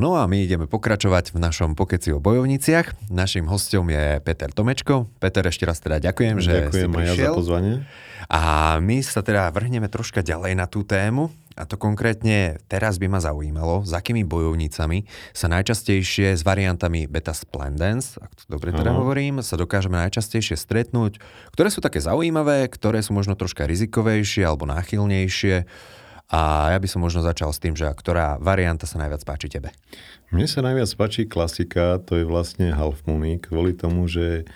No a my ideme pokračovať v našom pokeci o bojovniciach. Našim hostom je Peter Tomečko. Peter, ešte raz teda ďakujem, že ďakujem si prišiel. ja za pozvanie. A my sa teda vrhneme troška ďalej na tú tému. A to konkrétne teraz by ma zaujímalo, s akými bojovnicami sa najčastejšie s variantami Beta Splendens, ak to dobre teda hovorím, sa dokážeme najčastejšie stretnúť, ktoré sú také zaujímavé, ktoré sú možno troška rizikovejšie alebo náchylnejšie. A ja by som možno začal s tým, že ktorá varianta sa najviac páči tebe? Mne sa najviac páči klasika, to je vlastne Half Moon, kvôli tomu, že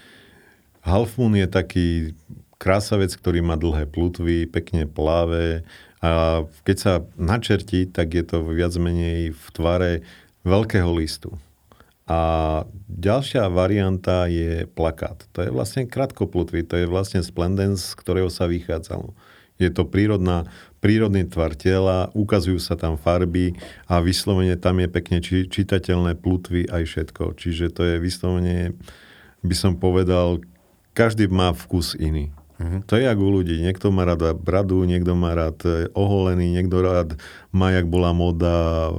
Half Moon je taký krásavec, ktorý má dlhé plutvy, pekne pláve, a keď sa načertí, tak je to viac menej v tvare veľkého listu. A ďalšia varianta je plakát. To je vlastne krátkoplutvý, to je vlastne splendens, z ktorého sa vychádzalo. Je to prírodná, prírodný tvar tela, ukazujú sa tam farby a vyslovene tam je pekne či, čitateľné plutvy aj všetko. Čiže to je vyslovene, by som povedal, každý má vkus iný. Mm-hmm. To je jak u ľudí. Niekto má rád bradu, niekto má rád e, oholený, niekto rád má, jak bola moda,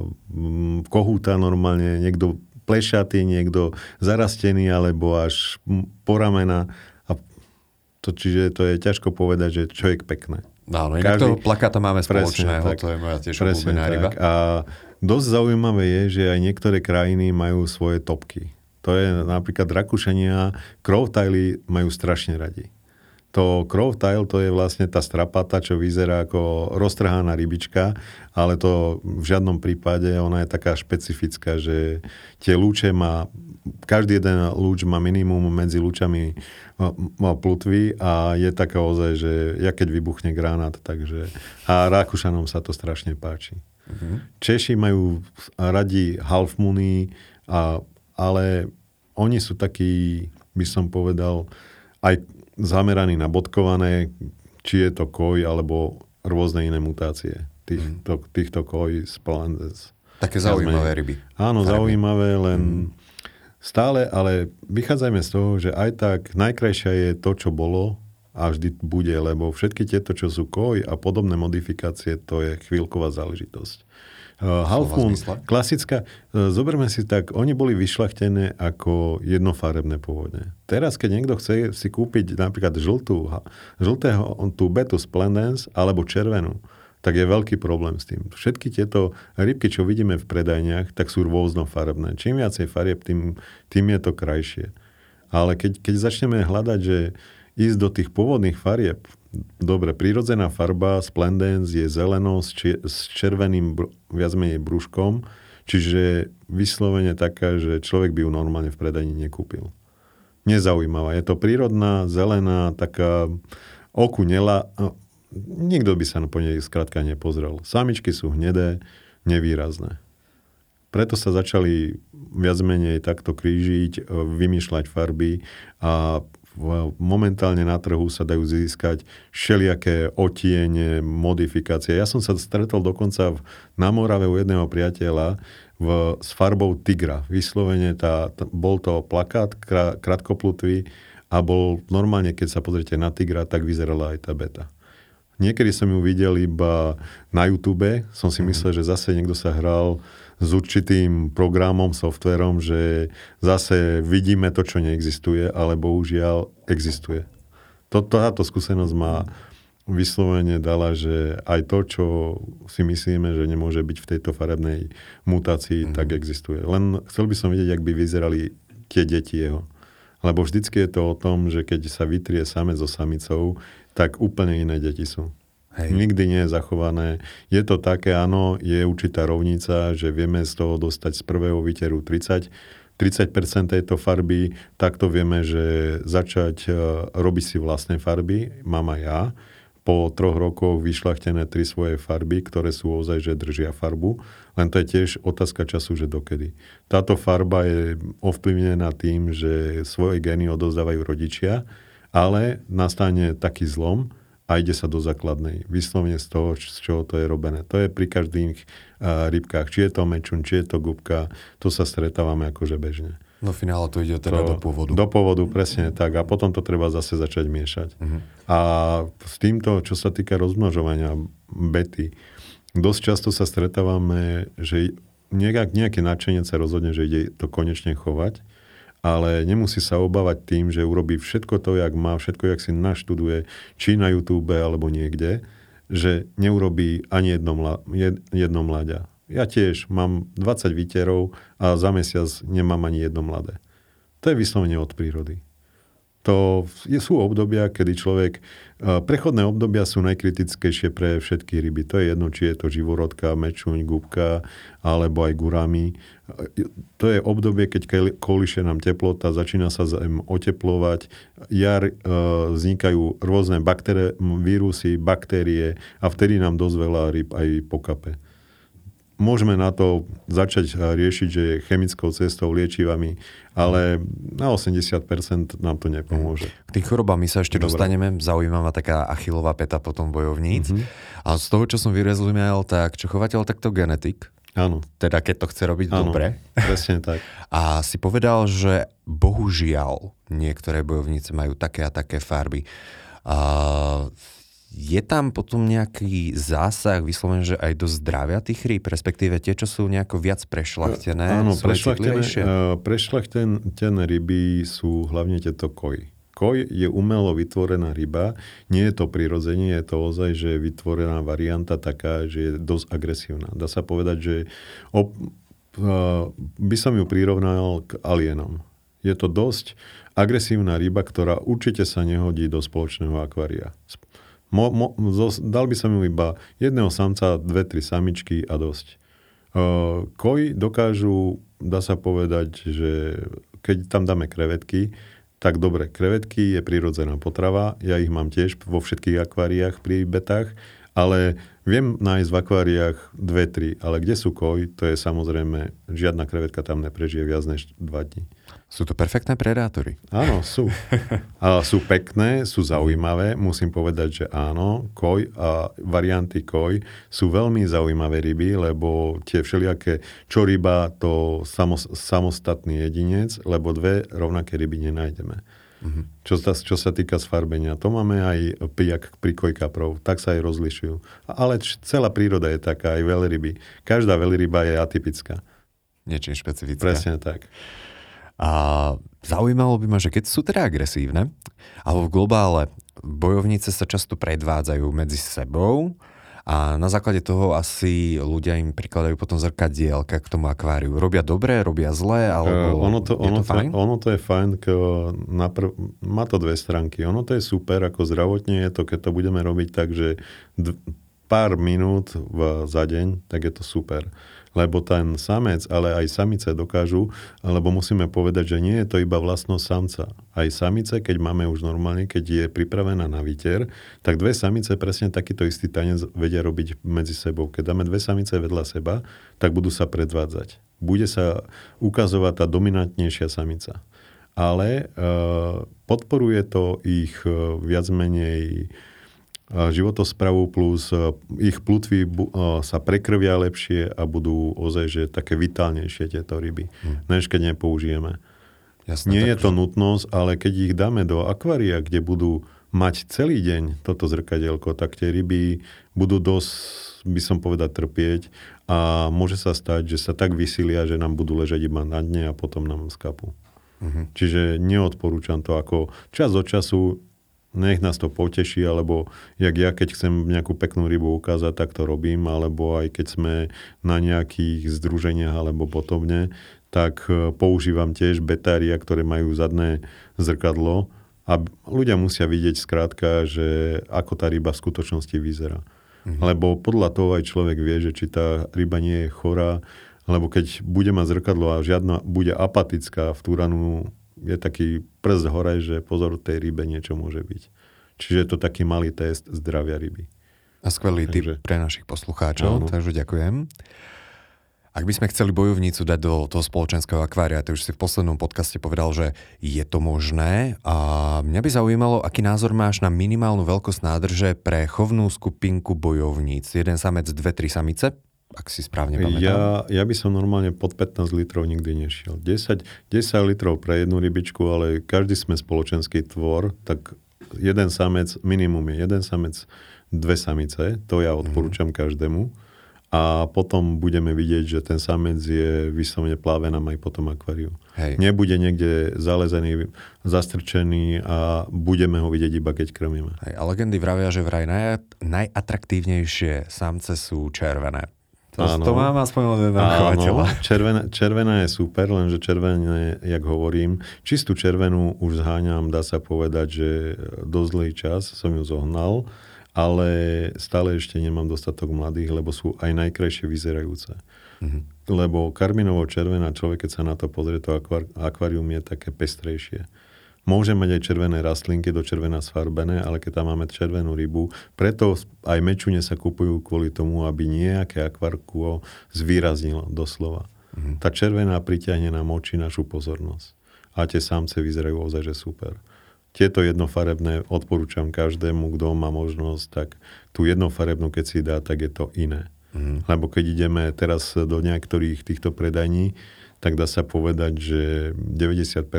kohúta normálne, niekto plešatý, niekto zarastený, alebo až po ramena. A to, čiže to je ťažko povedať, že čo je pekné. No, no Každý... toho plakáta máme spoločného, presne, tak, to je moja tiež obľúbená ryba. A dosť zaujímavé je, že aj niektoré krajiny majú svoje topky. To je napríklad Rakúšania, Crowtaily majú strašne radi. To crowtail to je vlastne tá strapata, čo vyzerá ako roztrhaná rybička, ale to v žiadnom prípade, ona je taká špecifická, že tie lúče má, každý jeden lúč má minimum medzi lúčami má plutvy a je také ozaj, že ja keď vybuchne granát, takže a Rakúšanom sa to strašne páči. Mm-hmm. Češi majú radi half a, ale oni sú takí, by som povedal, aj zameraný na bodkované, či je to koj alebo rôzne iné mutácie týchto, mm. týchto koj splendens. Také zaujímavé ryby. Áno, Farby. zaujímavé, len mm. stále, ale vychádzajme z toho, že aj tak najkrajšia je to, čo bolo a vždy bude, lebo všetky tieto, čo sú koj a podobné modifikácie, to je chvíľková záležitosť. Uh, Half Moon, klasická, uh, zoberme si tak, oni boli vyšlachtené ako jednofarebné pôvodne. Teraz, keď niekto chce si kúpiť napríklad žltú, žltého, tú Betu Splendens alebo červenú, tak je veľký problém s tým. Všetky tieto rybky, čo vidíme v predajniach, tak sú rôznofarebné. Čím viacej farieb, tým, tým je to krajšie. Ale keď, keď začneme hľadať, že ísť do tých pôvodných farieb, dobre, prírodzená farba Splendens je zelenou s, či, s červeným br- viac menej brúškom, čiže vyslovene taká, že človek by ju normálne v predajni nekúpil. Nezaujímavá. Je to prírodná, zelená, taká oku nela... Nikto by sa po nej skrátka nepozrel. Samičky sú hnedé, nevýrazné. Preto sa začali viac menej takto krížiť, vymýšľať farby a momentálne na trhu sa dajú získať všelijaké otiene, modifikácie. Ja som sa stretol dokonca v, na Morave u jedného priateľa v, s farbou tigra. Vyslovene tá, t- bol to plakát krá, krátkoplutvý a bol normálne, keď sa pozrite na tigra, tak vyzerala aj tá beta. Niekedy som ju videl iba na YouTube, som si mm. myslel, že zase niekto sa hral s určitým programom, softverom, že zase vidíme to, čo neexistuje, ale bohužiaľ existuje. Toto, táto skúsenosť má vyslovene dala, že aj to, čo si myslíme, že nemôže byť v tejto farebnej mutácii, mm. tak existuje. Len chcel by som vidieť, ak by vyzerali tie deti jeho. Lebo vždycky je to o tom, že keď sa vytrie same so samicou, tak úplne iné deti sú. Hej. Nikdy nie je zachované. Je to také, áno, je určitá rovnica, že vieme z toho dostať z prvého výteru 30, 30% tejto farby, takto vieme, že začať uh, robiť si vlastné farby, mám aj ja. Po troch rokoch vyšlachtené tri svoje farby, ktoré sú ozaj, že držia farbu. Len to je tiež otázka času, že dokedy. Táto farba je ovplyvnená tým, že svoje gény odozdávajú rodičia, ale nastane taký zlom, a ide sa do základnej. Vyslovene z toho, z čoho to je robené. To je pri každých uh, rybkách. Či je to mečun, či je to gubka, to sa stretávame akože bežne. No finále to ide teda to, do pôvodu. Do pôvodu, presne tak. A potom to treba zase začať miešať. Uh-huh. A s týmto, čo sa týka rozmnožovania bety, dosť často sa stretávame, že nejak, nejaký nadšenec sa rozhodne, že ide to konečne chovať ale nemusí sa obávať tým, že urobí všetko to, jak má, všetko, jak si naštuduje, či na YouTube alebo niekde, že neurobí ani jedno, mla, jedno mladia. Ja tiež mám 20 výterov a za mesiac nemám ani jedno mladé. To je vyslovene od prírody. To sú obdobia, kedy človek... Prechodné obdobia sú najkritickejšie pre všetky ryby. To je jedno, či je to živorodka, mečuň, gubka, alebo aj gurami. To je obdobie, keď kolíše nám teplota, začína sa zem oteplovať, jar e, vznikajú rôzne baktérie, vírusy, baktérie a vtedy nám dosť veľa ryb aj pokape môžeme na to začať riešiť, že je chemickou cestou, liečivami, ale na 80% nám to nepomôže. K tým chorobám my sa ešte Dobre. dostaneme. Zaujímavá taká achilová peta potom bojovníc. Mm-hmm. A z toho, čo som vyrezumel, tak čo chovateľ, tak to genetik. Áno. Teda keď to chce robiť Áno, dobre. presne tak. A si povedal, že bohužiaľ niektoré bojovnice majú také a také farby. A je tam potom nejaký zásah vysloven, že aj do zdravia tých rýb, respektíve tie, čo sú nejako viac prešlachtené, Áno, sú prešlachtené, prešlachtené ryby sú hlavne tieto koj. Koj je umelo vytvorená ryba, nie je to prirodzenie, je to ozaj, že je vytvorená varianta taká, že je dosť agresívna. Dá sa povedať, že op, by som ju prirovnal k alienom. Je to dosť agresívna ryba, ktorá určite sa nehodí do spoločného akvária. Mo, mo, dal by som mu iba jedného samca, dve, tri samičky a dosť. Uh, koj dokážu, dá sa povedať, že keď tam dáme krevetky, tak dobre, krevetky je prirodzená potrava, ja ich mám tiež vo všetkých akváriách pri betách, ale viem nájsť v akváriách dve, tri, ale kde sú koj, to je samozrejme, žiadna krevetka tam neprežije viac než dva dní. Sú to perfektné predátory. Áno, sú. A sú pekné, sú zaujímavé. Musím povedať, že áno, koj a varianty koj sú veľmi zaujímavé ryby, lebo tie všelijaké, čo ryba, to samos, samostatný jedinec, lebo dve rovnaké ryby nenájdeme. Uh-huh. Čo, sa, čo sa týka sfarbenia, to máme aj pijak pri kojkaprov, tak sa aj rozlišujú. Ale celá príroda je taká, aj veľryby. Každá veľryba je atypická. Niečím špecifická. Presne tak. A zaujímalo by ma, že keď sú teda agresívne, alebo v globále bojovnice sa často predvádzajú medzi sebou a na základe toho asi ľudia im prikladajú potom zrkadielka k tomu akváriu. Robia dobre, robia zle, alebo uh, ono to, ono je to, to fajn? Ono to je fajn, k, napr- má to dve stránky. Ono to je super, ako zdravotne je to, keď to budeme robiť tak, že d- pár minút v, za deň, tak je to super lebo ten samec, ale aj samice dokážu, lebo musíme povedať, že nie je to iba vlastnosť samca. Aj samice, keď máme už normálne, keď je pripravená na výter, tak dve samice presne takýto istý tanec vedia robiť medzi sebou. Keď dáme dve samice vedľa seba, tak budú sa predvádzať. Bude sa ukazovať tá dominantnejšia samica. Ale e, podporuje to ich e, viac menej životospravu plus e, ich plutvy e, sa prekrvia lepšie a budú ozaj, že také vitálnejšie tieto ryby, hmm. než keď nepoužijeme. Jasne, Nie tak... je to nutnosť, ale keď ich dáme do akvária, kde budú mať celý deň toto zrkadielko, tak tie ryby budú dosť, by som povedať, trpieť a môže sa stať, že sa tak vysilia, že nám budú ležať iba na dne a potom nám skapu. Uh-huh. Čiže neodporúčam to ako čas od času nech nás to poteší, alebo jak ja, keď chcem nejakú peknú rybu ukázať, tak to robím, alebo aj keď sme na nejakých združeniach alebo podobne, tak e, používam tiež betária, ktoré majú zadné zrkadlo a ľudia musia vidieť skrátka, že ako tá ryba v skutočnosti vyzerá. Mhm. Lebo podľa toho aj človek vie, že či tá ryba nie je chorá, lebo keď bude mať zrkadlo a žiadna bude apatická v túranu je taký prst hore, že pozor, tej rybe niečo môže byť. Čiže je to taký malý test zdravia ryby. A skvelý takže, tip pre našich poslucháčov, áno. takže ďakujem. Ak by sme chceli bojovnicu dať do toho spoločenského akvária, ty už si v poslednom podcaste povedal, že je to možné a mňa by zaujímalo, aký názor máš na minimálnu veľkosť nádrže pre chovnú skupinku bojovníc. Jeden samec, dve, tri samice? Ak si správne pamätám. Ja, ja by som normálne pod 15 litrov nikdy nešiel. 10, 10 litrov pre jednu rybičku, ale každý sme spoločenský tvor, tak jeden samec, minimum je jeden samec, dve samice, to ja odporúčam mm. každému. A potom budeme vidieť, že ten samec je vyslovene plávenom aj po tom akváriu. Hej. Nebude niekde zalezený, zastrčený a budeme ho vidieť iba keď krmíme. Hej, a legendy vravia, že vraj naj, najatraktívnejšie samce sú červené. To, to mám aspoň od Áno, červená, červená je super, lenže červené, jak hovorím, čistú červenú už zháňam, dá sa povedať, že dosť zlý čas som ju zohnal, ale stále ešte nemám dostatok mladých, lebo sú aj najkrajšie vyzerajúce. Mm-hmm. Lebo karminovo červená, človek keď sa na to pozrie, to akvárium je také pestrejšie. Môže mať aj červené rastlinky, do červená sfarbené, ale keď tam máme červenú rybu, preto aj mečune sa kupujú kvôli tomu, aby nejaké akvarku zvýraznilo doslova. Mm-hmm. Tá červená pritiahne nám oči našu pozornosť. A tie samce vyzerajú ozaj, že super. Tieto jednofarebné odporúčam každému, kto má možnosť, tak tú jednofarebnú, keď si dá, tak je to iné. Mm-hmm. Lebo keď ideme teraz do niektorých týchto predajní, tak dá sa povedať, že 90%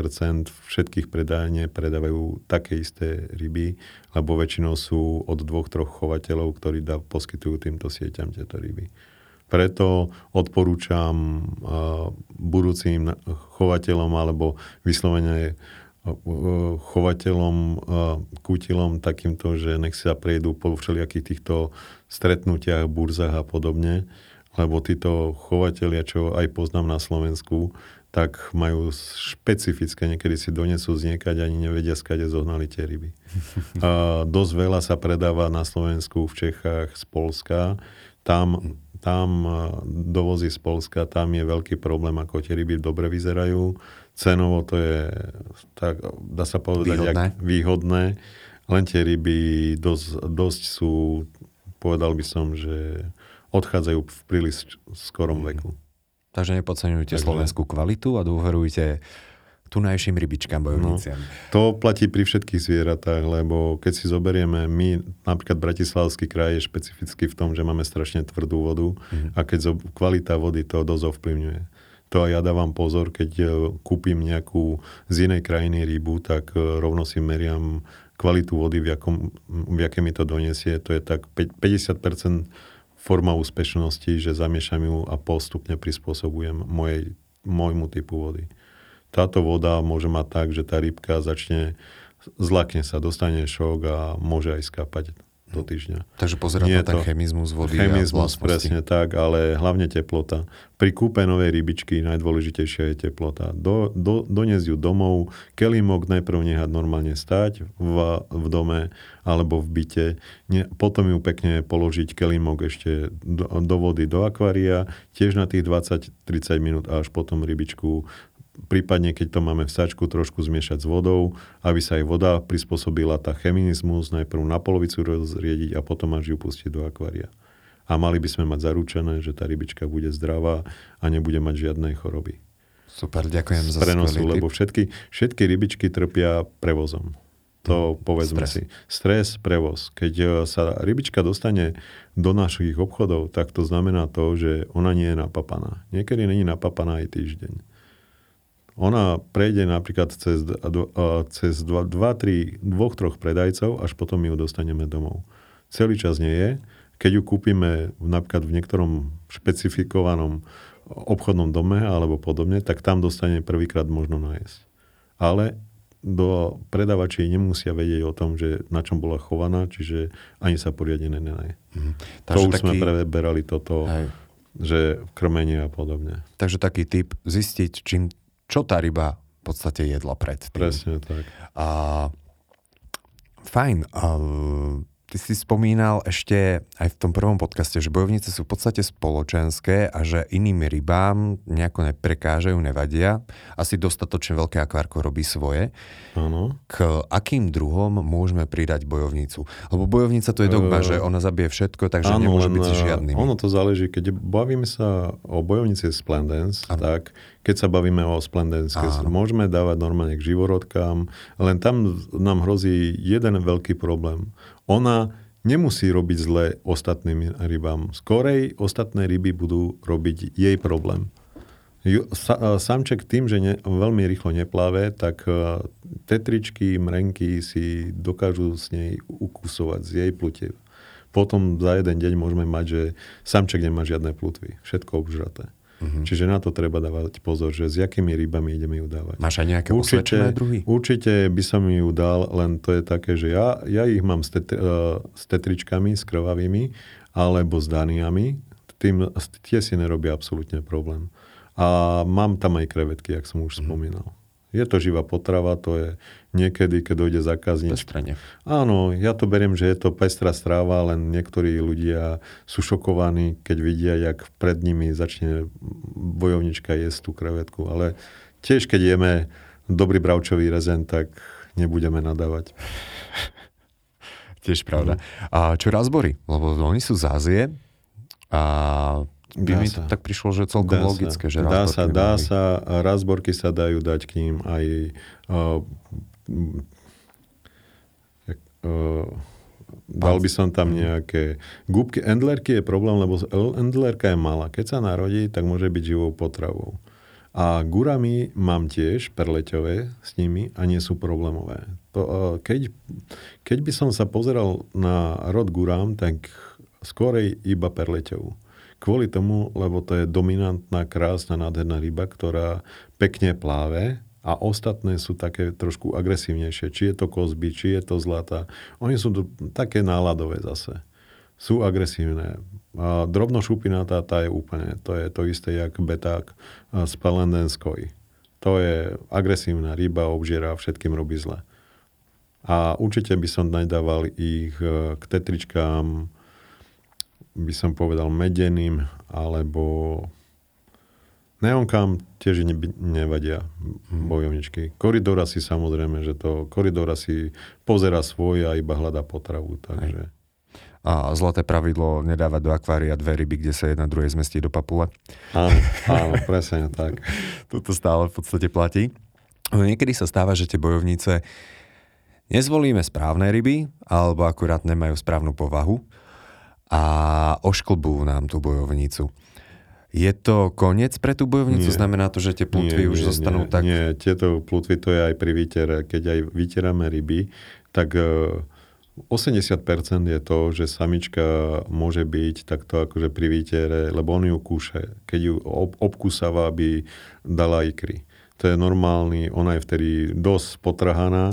všetkých predajne predávajú také isté ryby, lebo väčšinou sú od dvoch, troch chovateľov, ktorí dá, poskytujú týmto sieťam tieto ryby. Preto odporúčam uh, budúcim chovateľom alebo vyslovene chovateľom, kútilom takýmto, že nech sa prejdú po všelijakých týchto stretnutiach, burzách a podobne, lebo títo chovateľia, čo aj poznám na Slovensku, tak majú špecifické, niekedy si donesú z niekať, ani nevedia, skade zohnali tie ryby. A dosť veľa sa predáva na Slovensku, v Čechách, z Polska. Tam, tam dovozy z Polska, tam je veľký problém, ako tie ryby dobre vyzerajú. Cenovo to je, tak, dá sa povedať, výhodné. Jak, výhodné. Len tie ryby dosť, dosť sú, povedal by som, že odchádzajú v príliš skorom mhm. veku. Takže nepodceňujte Takže... slovenskú kvalitu a dôverujte tunajším rybičkám bojovniciam. No, to platí pri všetkých zvieratách, lebo keď si zoberieme, my, napríklad Bratislavský kraj je špecifický v tom, že máme strašne tvrdú vodu mm. a keď zo, kvalita vody to dosť ovplyvňuje. To aj ja dávam pozor, keď e, kúpim nejakú z inej krajiny rybu, tak e, rovno si meriam kvalitu vody, v, jakom, v jaké mi to donesie. To je tak 50% forma úspešnosti, že zamiešam ju a postupne prispôsobujem mojej, môjmu typu vody. Táto voda môže mať tak, že tá rybka začne, zlakne sa, dostane šok a môže aj skápať do týždňa. Takže pozerať na ten chemizmus vody Chemizmus, presne tak, ale hlavne teplota. Pri kúpe novej rybičky najdôležitejšia je teplota. Do, do, doniesť ju domov, kelimok najprv nehať normálne stať v, v dome alebo v byte, ne, potom ju pekne položiť kelimok ešte do, do vody, do akvária, tiež na tých 20-30 minút a až potom rybičku prípadne keď to máme v sačku, trošku zmiešať s vodou, aby sa aj voda prispôsobila, tá cheminizmus najprv na polovicu rozriediť a potom až ju pustiť do akvária. A mali by sme mať zaručené, že tá rybička bude zdravá a nebude mať žiadnej choroby. Super, ďakujem za prenosu, lebo všetky, všetky rybičky trpia prevozom. To mm, povedzme Stres. si. Stres, prevoz. Keď e, sa rybička dostane do našich obchodov, tak to znamená to, že ona nie je napapaná. Niekedy není napapaná aj týždeň. Ona prejde napríklad cez, cez 2, 3, dvoch, troch predajcov, až potom ju dostaneme domov. Celý čas nie je. Keď ju kúpime napríklad v niektorom špecifikovanom obchodnom dome alebo podobne, tak tam dostane prvýkrát možno nájsť. Ale do predavači nemusia vedieť o tom, že na čom bola chovaná, čiže ani sa poriadne nenaje. Mhm. To už taký... sme preberali toto, Hej. že krmenie a podobne. Takže taký typ zistiť, čím čo tá ryba v podstate jedla predtým. Presne tak. A, fajn. A, ty si spomínal ešte aj v tom prvom podcaste, že bojovnice sú v podstate spoločenské a že iným rybám nejako neprekážajú, nevadia. Asi dostatočne veľké akvárko robí svoje. Áno. K akým druhom môžeme pridať bojovnicu? Lebo bojovnica to je dogma, uh, že ona zabije všetko, takže áno, nemôže byť žiadny. Ono to záleží, keď bavíme sa o bojovnici Splendens, tak keď sa bavíme o Splendens, môžeme dávať normálne k živorodkám, len tam nám hrozí jeden veľký problém ona nemusí robiť zle ostatným rybám. Skorej ostatné ryby budú robiť jej problém. Samček tým, že ne, veľmi rýchlo nepláve, tak tetričky, mrenky si dokážu s nej ukusovať z jej plutiev. Potom za jeden deň môžeme mať, že samček nemá žiadne plutvy. Všetko obžraté. Uh-huh. Čiže na to treba dávať pozor, že s jakými rybami ideme ju dávať. Máš aj nejaké určite, druhy? Určite by som ju dal, len to je také, že ja, ja ich mám s, tet, uh, s tetričkami, s krvavými, alebo s daniami. Tým, tie si nerobia absolútne problém. A mám tam aj krevetky, jak som už uh-huh. spomínal. Je to živá potrava, to je niekedy, keď dojde zákazník. Pestrenie. Áno, ja to beriem, že je to pestrá stráva, len niektorí ľudia sú šokovaní, keď vidia, jak pred nimi začne bojovnička jesť tú krevetku. Ale tiež, keď jeme dobrý bravčový rezen, tak nebudeme nadávať. Tiež pravda. Mm. A čo razbory? Lebo oni sú z Ázie a by dá mi to sa. tak prišlo, že celkom dá logické, sa. že Dá sa, dá mali. sa, razborky sa dajú dať k ním aj uh, uh, dal by som tam nejaké gúbky. Endlerky je problém, lebo endlerka je malá. Keď sa narodí, tak môže byť živou potravou. A gurami mám tiež perleťové s nimi a nie sú problémové. Keď, keď by som sa pozeral na rod gurám, tak skorej iba perleťovú. Kvôli tomu, lebo to je dominantná, krásna, nádherná ryba, ktorá pekne pláve a ostatné sú také trošku agresívnejšie. Či je to kozby, či je to zlata. Oni sú to, také náladové zase. Sú agresívne. A drobnošupinatá tá je úplne, to je to isté, jak beták z pelendenskoj. To je agresívna ryba, obžiera, všetkým robí zle. A určite by som nedával ich e, k tetričkám, by som povedal medeným, alebo neonkám tiež ne, nevadia bojovničky. Koridora si samozrejme, že to koridora si pozera svoje a iba hľada potravu. Takže... A zlaté pravidlo nedávať do akvária dve ryby, kde sa jedna druhej zmestí do papule. Áno, áno presne tak. Toto stále v podstate platí. Niekedy sa stáva, že tie bojovnice nezvolíme správne ryby, alebo akurát nemajú správnu povahu a ošklbú nám tú bojovnicu. Je to koniec pre tú bojovnicu? Nie. Znamená to, že tie plutvy nie, už nie, zostanú nie, tak... Nie, tieto plutvy to je aj pri výtere. Keď aj vytierame ryby, tak 80% e, je to, že samička môže byť takto akože pri výtere, lebo on ju kúše. Keď ju ob- obkúsava, aby dala ikry. To je normálny, ona je vtedy dosť potrhaná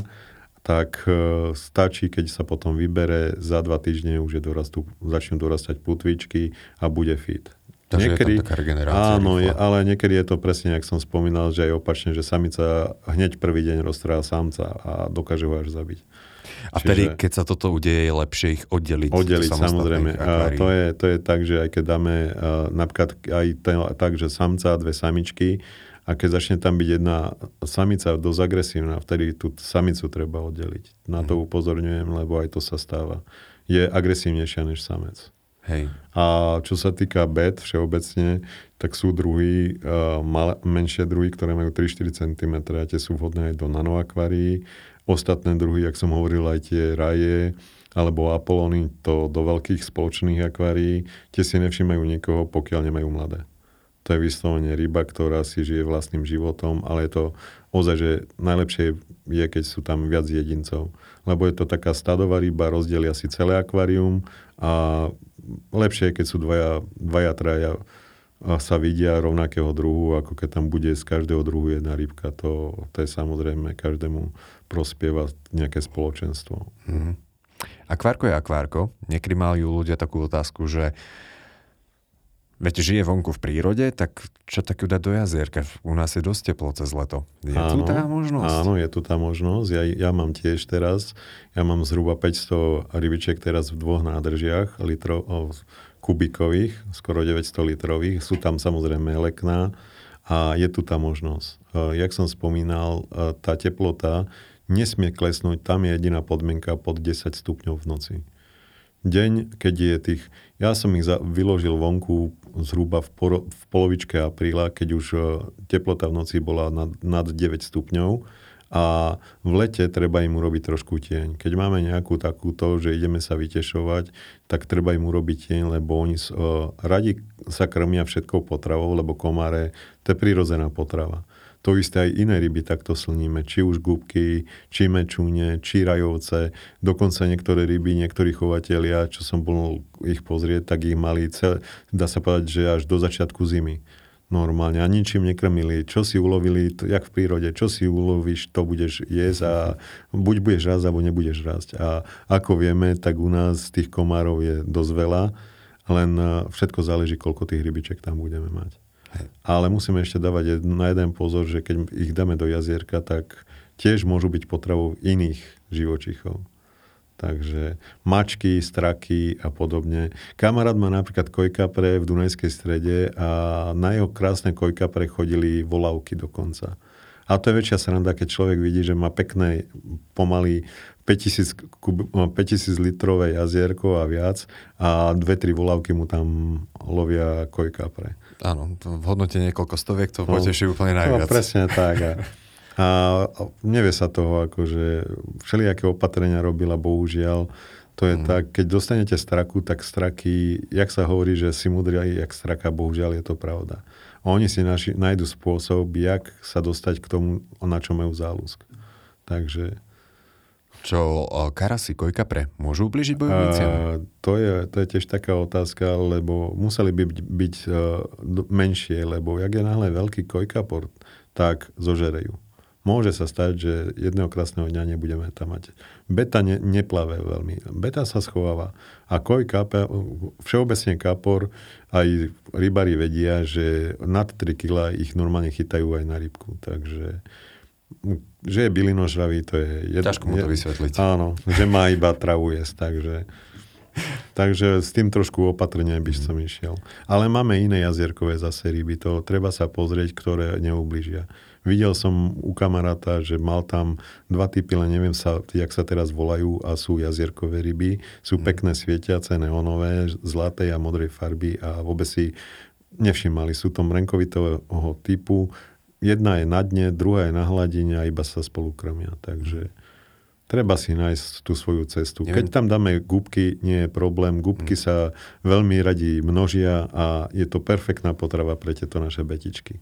tak e, stačí, keď sa potom vybere, za dva týždne už je dorastú, začnú dorastať putvičky a bude fit. Takže niekedy, je tam taká regenerácia. Áno, je, ale niekedy je to presne, jak som spomínal, že aj opačne, že samica hneď prvý deň roztrája samca a dokáže ho až zabiť. A vtedy, Čiže, keď sa toto udeje, je lepšie ich oddeliť. Oddeliť, samozrejme. A to, je, to je tak, že aj keď dáme uh, napríklad aj ten, tak, že samca a dve samičky, a keď začne tam byť jedna samica dosť agresívna, vtedy tú samicu treba oddeliť. Na to mhm. upozorňujem, lebo aj to sa stáva. Je agresívnejšia než samec. Hej. A čo sa týka bet všeobecne, tak sú druhy, uh, mal, menšie druhy, ktoré majú 3-4 cm a tie sú vhodné aj do nanoakvárií. Ostatné druhy, jak som hovoril, aj tie raje alebo apolóny, to do veľkých spoločných akvárií, tie si nevšimajú nikoho, pokiaľ nemajú mladé. To je vyslovene ryba, ktorá si žije vlastným životom, ale je to ozaj, že najlepšie je, keď sú tam viac jedincov. Lebo je to taká stadová ryba, rozdelia si celé akvárium a lepšie je, keď sú dvaja, dvaja traja a sa vidia rovnakého druhu, ako keď tam bude z každého druhu jedna rybka. To, to je samozrejme, každému prospieva nejaké spoločenstvo. Mm-hmm. Akvárko je akvárko. Niekedy majú ľudia takú otázku, že Veď žije vonku v prírode, tak čo tak ju dať do jazierka? U nás je dosť teplo cez leto. Je áno, tu tá možnosť? Áno, je tu tá možnosť. Ja, ja mám tiež teraz, ja mám zhruba 500 rybičiek teraz v dvoch nádržiach litrov, oh, kubikových, skoro 900 litrových. Sú tam samozrejme lekná a je tu tá možnosť. Jak som spomínal, tá teplota nesmie klesnúť, tam je jediná podmienka pod 10 stupňov v noci deň, keď je tých... Ja som ich za, vyložil vonku zhruba v, poro, v polovičke apríla, keď už uh, teplota v noci bola nad, nad 9 stupňov a v lete treba im urobiť trošku tieň. Keď máme nejakú takúto, že ideme sa vytešovať, tak treba im urobiť tieň, lebo oni uh, radi sa krmia všetkou potravou, lebo komáre, to je prírodzená potrava. To isté aj iné ryby takto slníme, či už gubky, či mečúne, či rajovce, dokonca niektoré ryby, niektorí chovatelia, čo som bol ich pozrieť, tak ich mali, cel, dá sa povedať, že až do začiatku zimy normálne a ničím nekrmili. Čo si ulovili, to, jak v prírode, čo si ulovíš, to budeš jesť a buď budeš rásť, alebo nebudeš rásť. A ako vieme, tak u nás tých komárov je dosť veľa, len všetko záleží, koľko tých rybiček tam budeme mať. Ale musíme ešte dávať na jeden pozor, že keď ich dáme do jazierka, tak tiež môžu byť potravou iných živočichov. Takže mačky, straky a podobne. Kamarát má napríklad kojkapre v Dunajskej strede a na jeho krásne kojkapre chodili volavky dokonca. A to je väčšia sranda, keď človek vidí, že má pekné, pomaly 5000, 5000 litrové jazierko a viac a dve, tri volavky mu tam lovia kojkapre. Áno, v hodnote niekoľko stoviek to no, poteší úplne najviac. No, presne tak. A, a nevie sa toho, akože všelijaké opatrenia robila, bohužiaľ. To je mm. tak, keď dostanete straku, tak straky, jak sa hovorí, že si mudria, jak straka, bohužiaľ je to pravda. Oni si naši, nájdu spôsob, jak sa dostať k tomu, na čo majú záľusk. Takže čo karasy, kojkapre, môžu ubližiť bojovníciam? to, je, to je tiež taká otázka, lebo museli by byť, byť uh, menšie, lebo jak je náhle veľký kojkapor, tak zožerejú. Môže sa stať, že jedného krásneho dňa nebudeme tam mať. Beta ne, neplave veľmi. Beta sa schováva. A koj kape, všeobecne kapor, aj rybári vedia, že nad 3 kg ich normálne chytajú aj na rybku. Takže že je bylinožravý, to je... Jed, Ťažko mu to vysvetliť. Áno, že má iba travu jesť, takže... Takže s tým trošku opatrne by som išiel. Ale máme iné jazierkové zase ryby, to treba sa pozrieť, ktoré neubližia. Videl som u kamaráta, že mal tam dva typy, len neviem sa, jak sa teraz volajú a sú jazierkové ryby. Sú mhm. pekné svietiace, neonové, zlatej a modrej farby a vôbec si nevšimali. Sú to mrenkovitého typu, jedna je na dne, druhá je na hladine a iba sa spolu krmia. Takže treba si nájsť tú svoju cestu. Keď tam dáme gubky, nie je problém. Gubky hmm. sa veľmi radi množia a je to perfektná potrava pre tieto naše betičky.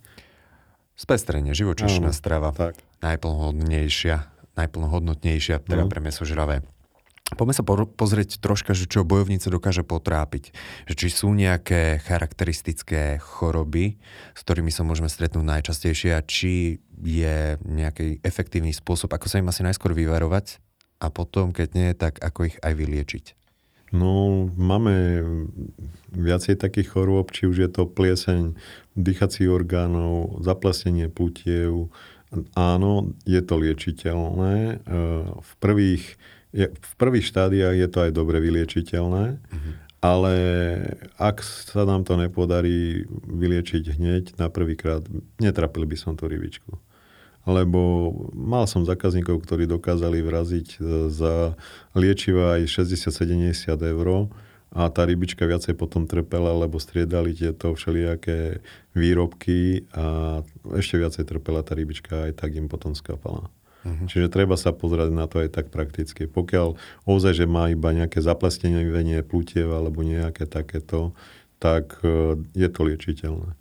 Spestrenie, živočišná strava. Tak. Najplnohodnejšia, najplnohodnotnejšia, teda hmm. pre mesožravé. Poďme sa pozrieť troška, že čo bojovnice dokáže potrápiť. Že či sú nejaké charakteristické choroby, s ktorými sa môžeme stretnúť najčastejšie a či je nejaký efektívny spôsob, ako sa im asi najskôr vyvarovať a potom, keď nie, tak ako ich aj vyliečiť. No, máme viacej takých chorôb, či už je to plieseň dýchacích orgánov, zaplesnenie plutiev. Áno, je to liečiteľné. V prvých je, v prvých štádiách je to aj dobre vyliečiteľné, uh-huh. ale ak sa nám to nepodarí vyliečiť hneď na prvýkrát, netrapil by som tú rybičku. Lebo mal som zákazníkov, ktorí dokázali vraziť e, za liečiva aj 60-70 eur a tá rybička viacej potom trpela, lebo striedali tieto všelijaké výrobky a ešte viacej trpela tá rybička, aj tak im potom skapala. Uh-huh. Čiže treba sa pozrieť na to aj tak prakticky. Pokiaľ ozaj, že má iba nejaké zaplastenie plutiev alebo nejaké takéto, tak e, je to liečiteľné.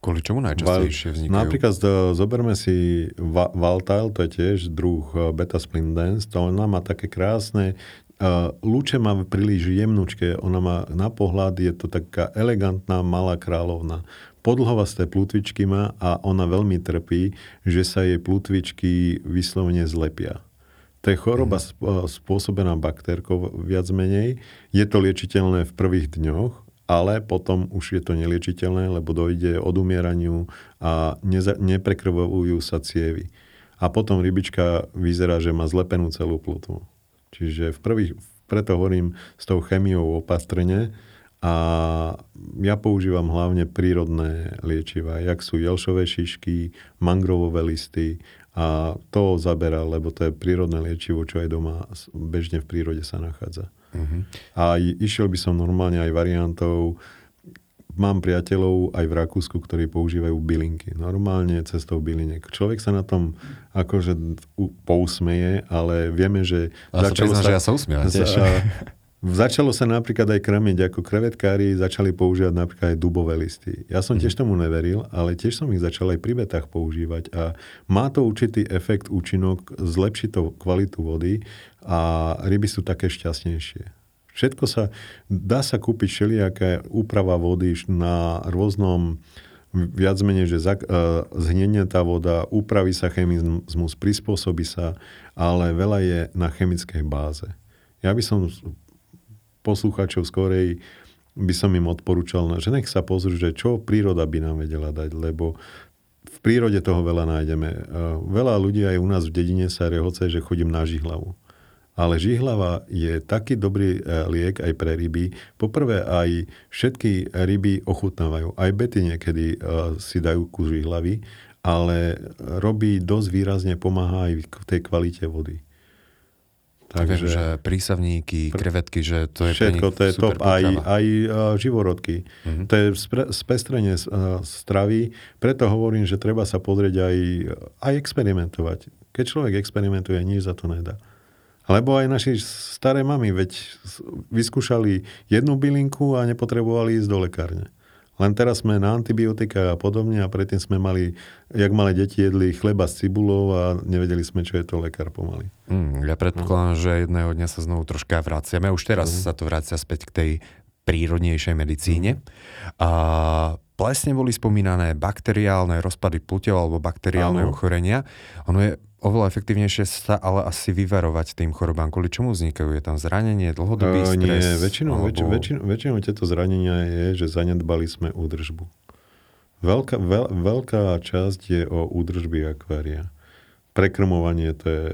Kvôli čomu najčastejšie vznikajú? Napríklad zoberme si Valtile, to je tiež druh e, beta splendens, to ona má také krásne, uh, lúče má príliš jemnučké, ona má na pohľad, je to taká elegantná malá kráľovna podlhovasté plutvičky má a ona veľmi trpí, že sa jej plutvičky vyslovene zlepia. To je choroba mm. spôsobená baktérkou viac menej. Je to liečiteľné v prvých dňoch ale potom už je to neliečiteľné, lebo dojde odumieraniu a neza, neprekrvujú sa cievy. A potom rybička vyzerá, že má zlepenú celú plutvu. Čiže v prvých, preto hovorím s tou chemiou opastrne, a ja používam hlavne prírodné liečiva, jak sú jelšové šišky, mangrovové listy a to zabera, lebo to je prírodné liečivo, čo aj doma bežne v prírode sa nachádza. Uh-huh. A išiel by som normálne aj variantov, mám priateľov aj v Rakúsku, ktorí používajú bylinky. Normálne cestou byliniek. Človek sa na tom akože pousmeje, ale vieme, že... A začalo sa, sa, že ja sa usmievam Začalo sa napríklad aj krmiť, ako krevetkári začali používať napríklad aj dubové listy. Ja som tiež mhm. tomu neveril, ale tiež som ich začal aj pri betách používať a má to určitý efekt, účinok, zlepší to kvalitu vody a ryby sú také šťastnejšie. Všetko sa, dá sa kúpiť všelijaká úprava vody na rôznom viac menej, že zak, uh, zhnenie tá voda, upraví sa chemizmus, prispôsobí sa, ale veľa je na chemickej báze. Ja by som poslucháčov skorej by som im odporúčal, že nech sa pozrú, že čo príroda by nám vedela dať, lebo v prírode toho veľa nájdeme. Veľa ľudí aj u nás v dedine sa rehoce, že chodím na žihlavu. Ale žihlava je taký dobrý e, liek aj pre ryby. Poprvé aj všetky ryby ochutnávajú. Aj bety niekedy e, si dajú ku žihlavy, ale robí dosť výrazne, pomáha aj v tej kvalite vody. Takže, Viem, že prísavníky, krevetky, že to je Všetko, to je top. Aj, aj uh, živorodky. Uh-huh. To je spestrenie uh, stravy. Preto hovorím, že treba sa pozrieť aj, aj experimentovať. Keď človek experimentuje, nič za to nedá. Lebo aj naši staré mamy, veď vyskúšali jednu bylinku a nepotrebovali ísť do lekárne. Len teraz sme na antibiotika a podobne a predtým sme mali, jak malé deti jedli chleba s cibulou a nevedeli sme, čo je to lekár pomaly. Mm, ja predpokladám, no. že jedného dňa sa znovu troška vraciame. Už teraz mm. sa to vracia späť k tej prírodnejšej medicíne. Mm. A plesne boli spomínané bakteriálne rozpady plutev alebo bakteriálne ano. ochorenia. Ono je oveľa efektívnejšie sa ale asi vyvarovať tým chorobám. Kvôli čomu vznikajú? Je tam zranenie, dlhodobý uh, stres? Nie, väčšinou, alebo... väč, väčšinou, väčšinou tieto zranenia je, že zanedbali sme údržbu. Veľká, veľ, veľká časť je o údržby akvária. Prekrmovanie to je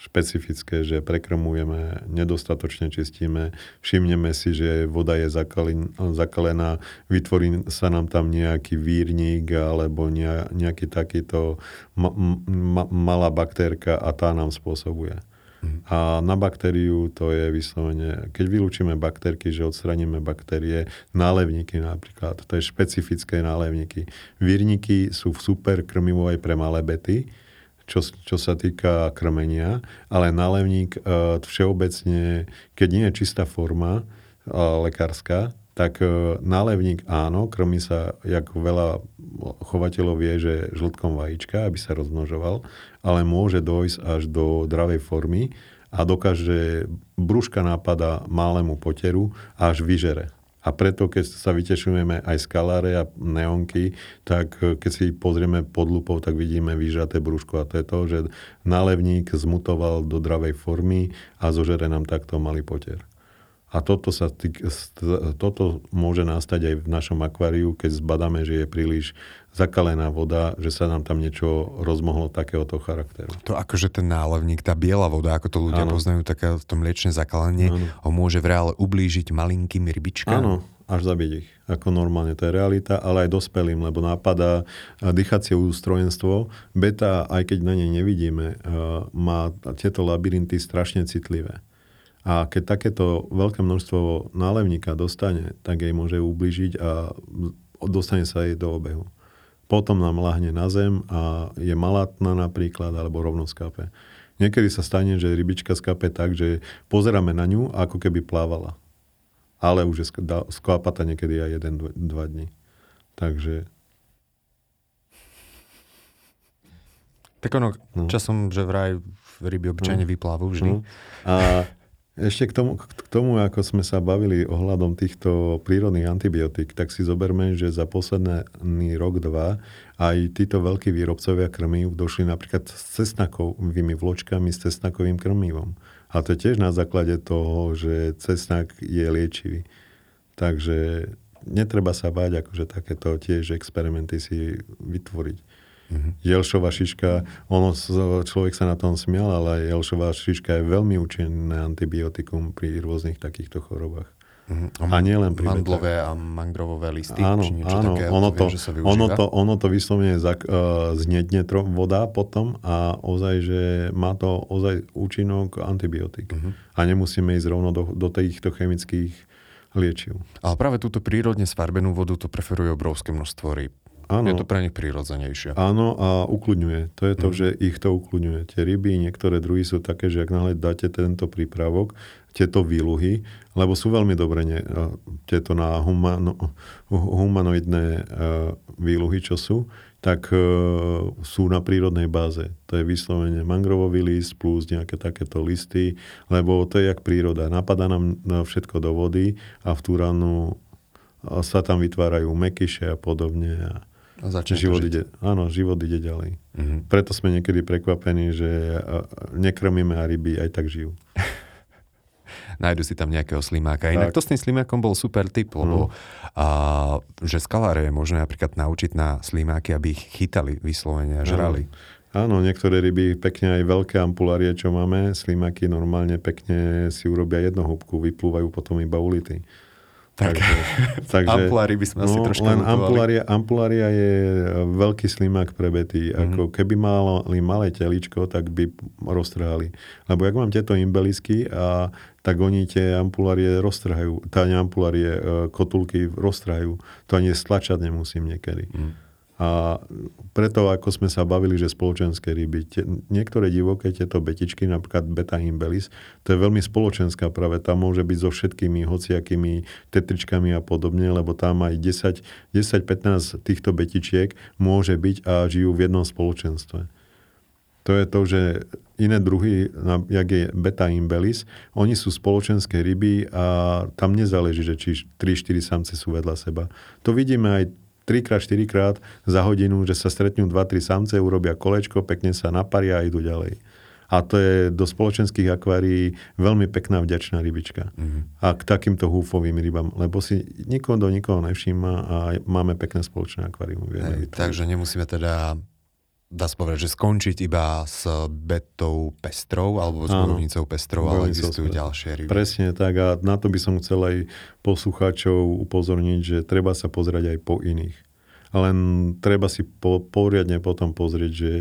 špecifické, že prekrmujeme, nedostatočne čistíme, všimneme si, že voda je zakalená, vytvorí sa nám tam nejaký vírnik alebo nejaký takýto ma, ma, malá baktérka a tá nám spôsobuje. Mhm. A na baktériu to je vyslovene, keď vylúčime baktérky, že odstraníme baktérie, nálevníky napríklad, to je špecifické nálevníky. Vírniky sú super krmivo aj pre malé bety, čo, čo sa týka krmenia, ale nálevník uh, všeobecne, keď nie je čistá forma uh, lekárska, tak uh, nálevník áno, krmi sa, jak veľa chovateľov vie, že žltkom vajíčka, aby sa rozmnožoval, ale môže dojsť až do dravej formy a dokáže brúška nápada malému poteru až vyžere. A preto, keď sa vytešujeme aj skaláre a neonky, tak e, keď si pozrieme pod lupou, tak vidíme vyžaté brúško. A to je to, že nálevník zmutoval do dravej formy a zožere nám takto malý poter. A toto, sa, toto môže nastať aj v našom akváriu, keď zbadáme, že je príliš zakalená voda, že sa nám tam niečo rozmohlo takéhoto charakteru. To akože ten nálevník, tá biela voda, ako to ľudia ano. poznajú, také to mliečne zakalenie, ano. ho môže v reále ublížiť malinkým rybičkám? Áno, až zabiť ich. Ako normálne, to je realita, ale aj dospelým, lebo napadá dýchacie ústrojenstvo. Beta, aj keď na nej nevidíme, má tieto labyrinty strašne citlivé. A keď takéto veľké množstvo nálevníka dostane, tak jej môže ubližiť a dostane sa jej do obehu. Potom nám lahne na zem a je malatná napríklad, alebo rovno skape. Niekedy sa stane, že rybička skape tak, že pozeráme na ňu, ako keby plávala. Ale už je sklápata niekedy aj 1-2 dní. Takže tak ono, no. časom, že vraj ryby obyčajne no. vyplávajú vždy. No. A ešte k tomu, k tomu, ako sme sa bavili ohľadom týchto prírodných antibiotík, tak si zoberme, že za posledný rok, dva aj títo veľkí výrobcovia krmív došli napríklad s cesnakovými vločkami, s cesnakovým krmivom. A to je tiež na základe toho, že cesnak je liečivý. Takže netreba sa báť akože takéto tiež experimenty si vytvoriť. Mm-hmm. Jelšová šiška, ono, človek sa na tom smial, ale jelšová šiška je veľmi účinné antibiotikum pri rôznych takýchto chorobách. Mm-hmm. A, nie len pri Mandlové a mangrovové listy? Áno, či áno také, ono, to, viem, to, ono, to, ono to vyslovene zak, uh, znedne tro, voda potom a ozaj, že má to ozaj účinok antibiotik. Mm-hmm. A nemusíme ísť rovno do, do týchto chemických liečiv. Ale práve túto prírodne sfarbenú vodu to preferuje obrovské množstvo rýb. Áno. Je to pre nich prírodzenejšie. Áno a ukludňuje. To je to, mm. že ich to ukludňuje. Tie ryby, niektoré druhy sú také, že ak náhle dáte tento prípravok, tieto výluhy, lebo sú veľmi dobre ne, tieto na humano, humanoidné uh, výluhy, čo sú, tak uh, sú na prírodnej báze. To je vyslovene mangrovový list plus nejaké takéto listy, lebo to je jak príroda. Napadá nám všetko do vody a v tú ranu sa tam vytvárajú mekyše a podobne. A Začne život ide, áno, život ide ďalej. Mm-hmm. Preto sme niekedy prekvapení, že nekrmíme a ryby aj tak žijú. Nájdu si tam nejakého slimáka. Inak tak. to s tým slimákom bol super tip, lebo mm. a, že skaláre je možné napríklad naučiť na slimáky, aby ich chytali vyslovene a žrali. Áno, niektoré ryby, pekne aj veľké ampulárie, čo máme, slimáky normálne pekne si urobia jednohúbku, vyplúvajú potom iba ulity. Tak, takže, ampulári by sme no, asi trošku len ampulária, ampulária je e, veľký slimák pre bety. Mm-hmm. Ako keby mali malé teličko, tak by roztrhali. Lebo ak mám tieto imbelisky, a, tak oni tie ampulárie roztrhajú. Tá ampulárie, e, kotulky roztrhajú. To ani stlačať nemusím niekedy. Mm. A preto, ako sme sa bavili, že spoločenské ryby, tie, niektoré divoké tieto betičky, napríklad beta imbelis, to je veľmi spoločenská práve. Tam môže byť so všetkými hociakými tetričkami a podobne, lebo tam aj 10-15 týchto betičiek môže byť a žijú v jednom spoločenstve. To je to, že iné druhy, jak je beta imbelis, oni sú spoločenské ryby a tam nezáleží, že či 3-4 samce sú vedľa seba. To vidíme aj 3 krát, 4 krát za hodinu, že sa stretnú 2-3 samce, urobia kolečko, pekne sa naparia a idú ďalej. A to je do spoločenských akvárií veľmi pekná vďačná rybička. Mm-hmm. A k takýmto húfovým rybám, lebo si nikoho do nikoho nevšíma a máme pekné spoločné akvárium. Hej, takže nemusíme teda dá sa povedať, že skončiť iba s betou pestrou alebo s bojovnicou pestrou, ale existujú ďalšie ryby. Presne tak a na to by som chcel aj poslucháčov upozorniť, že treba sa pozrieť aj po iných. Len treba si po, poriadne potom pozrieť, že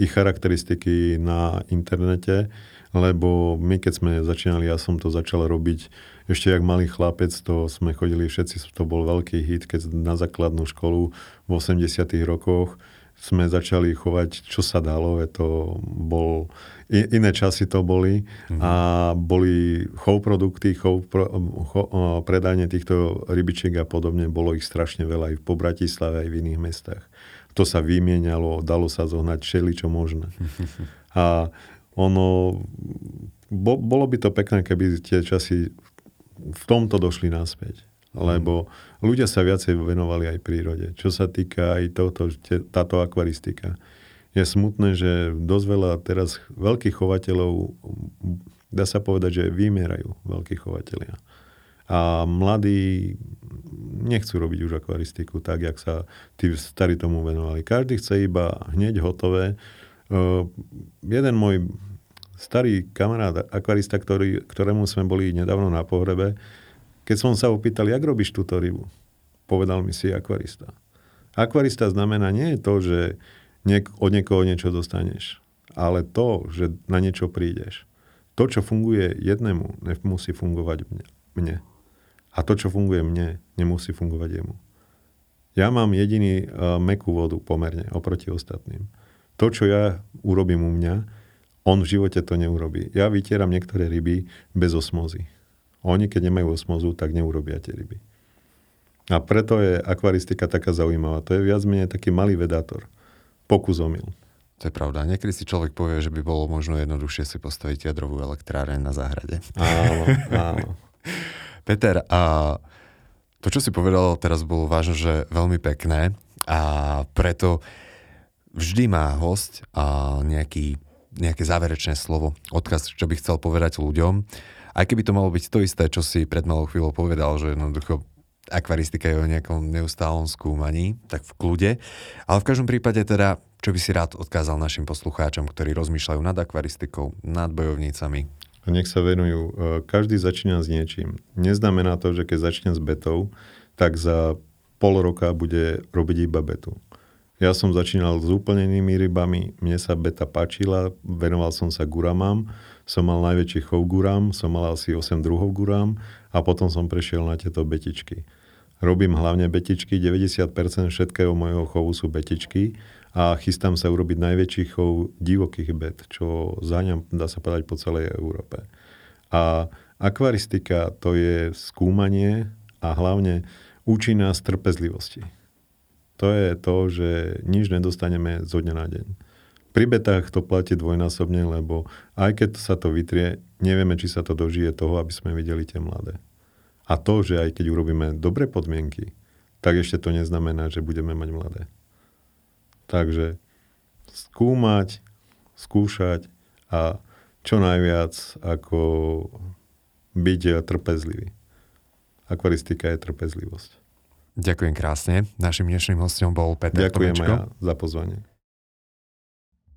ich charakteristiky na internete, lebo my keď sme začínali, ja som to začal robiť ešte jak malý chlapec, to sme chodili všetci, to bol veľký hit, keď na základnú školu v 80 rokoch sme začali chovať, čo sa dalo. Je to bol, iné časy to boli mm-hmm. a boli chov produkty, chov, cho, predanie týchto rybičiek a podobne. Bolo ich strašne veľa aj po Bratislave, aj v iných mestách. To sa vymienialo, dalo sa zohnať všeli, čo možné. A ono, bo, bolo by to pekné, keby tie časy v tomto došli naspäť lebo ľudia sa viacej venovali aj prírode. Čo sa týka aj tohoto, táto akvaristika. Je smutné, že dosť veľa teraz veľkých chovateľov, dá sa povedať, že vymierajú veľkí chovateľia. A mladí nechcú robiť už akvaristiku tak, jak sa tí starí tomu venovali. Každý chce iba hneď hotové. Uh, jeden môj starý kamarát, akvarista, ktorý, ktorému sme boli nedávno na pohrebe, keď som sa opýtal, jak robíš túto rybu, povedal mi si akvarista. Akvarista znamená nie to, že niek- od niekoho niečo dostaneš, ale to, že na niečo prídeš. To, čo funguje jednému, nemusí fungovať mne. A to, čo funguje mne, nemusí fungovať jemu. Ja mám jediný uh, mekú vodu pomerne oproti ostatným. To, čo ja urobím u mňa, on v živote to neurobí. Ja vytieram niektoré ryby bez osmozy. Oni, keď nemajú osmozu, tak neurobia tie ryby. A preto je akvaristika taká zaujímavá. To je viac menej taký malý vedátor. Pokus omyl. To je pravda. Niekedy si človek povie, že by bolo možno jednoduchšie si postaviť jadrovú elektráreň na záhrade. Áno, áno. Peter, a to, čo si povedal teraz, bolo vážne, že veľmi pekné a preto vždy má host a nejaký, nejaké záverečné slovo, odkaz, čo by chcel povedať ľuďom. Aj keby to malo byť to isté, čo si pred malou chvíľou povedal, že jednoducho akvaristika je o nejakom neustálom skúmaní, tak v kľude. Ale v každom prípade teda, čo by si rád odkázal našim poslucháčom, ktorí rozmýšľajú nad akvaristikou, nad bojovnicami? A nech sa venujú. E, každý začína s niečím. Neznamená to, že keď začne s betou, tak za pol roka bude robiť iba betu. Ja som začínal s úplne inými rybami, mne sa beta páčila, venoval som sa guramám, som mal najväčší chov guram, som mal asi 8 druhov guram a potom som prešiel na tieto betičky. Robím hlavne betičky, 90% všetkého mojho chovu sú betičky a chystám sa urobiť najväčší chov divokých bet, čo záňam, dá sa povedať, po celej Európe. A akvaristika to je skúmanie a hlavne nás trpezlivosti to je to, že nič nedostaneme zo dňa na deň. Pri betách to platí dvojnásobne, lebo aj keď sa to vytrie, nevieme, či sa to dožije toho, aby sme videli tie mladé. A to, že aj keď urobíme dobré podmienky, tak ešte to neznamená, že budeme mať mladé. Takže skúmať, skúšať a čo najviac ako byť trpezlivý. Akvaristika je trpezlivosť. Ďakujem krásne. Našim dnešným hostom bol Peter Ďakujem ja za pozvanie.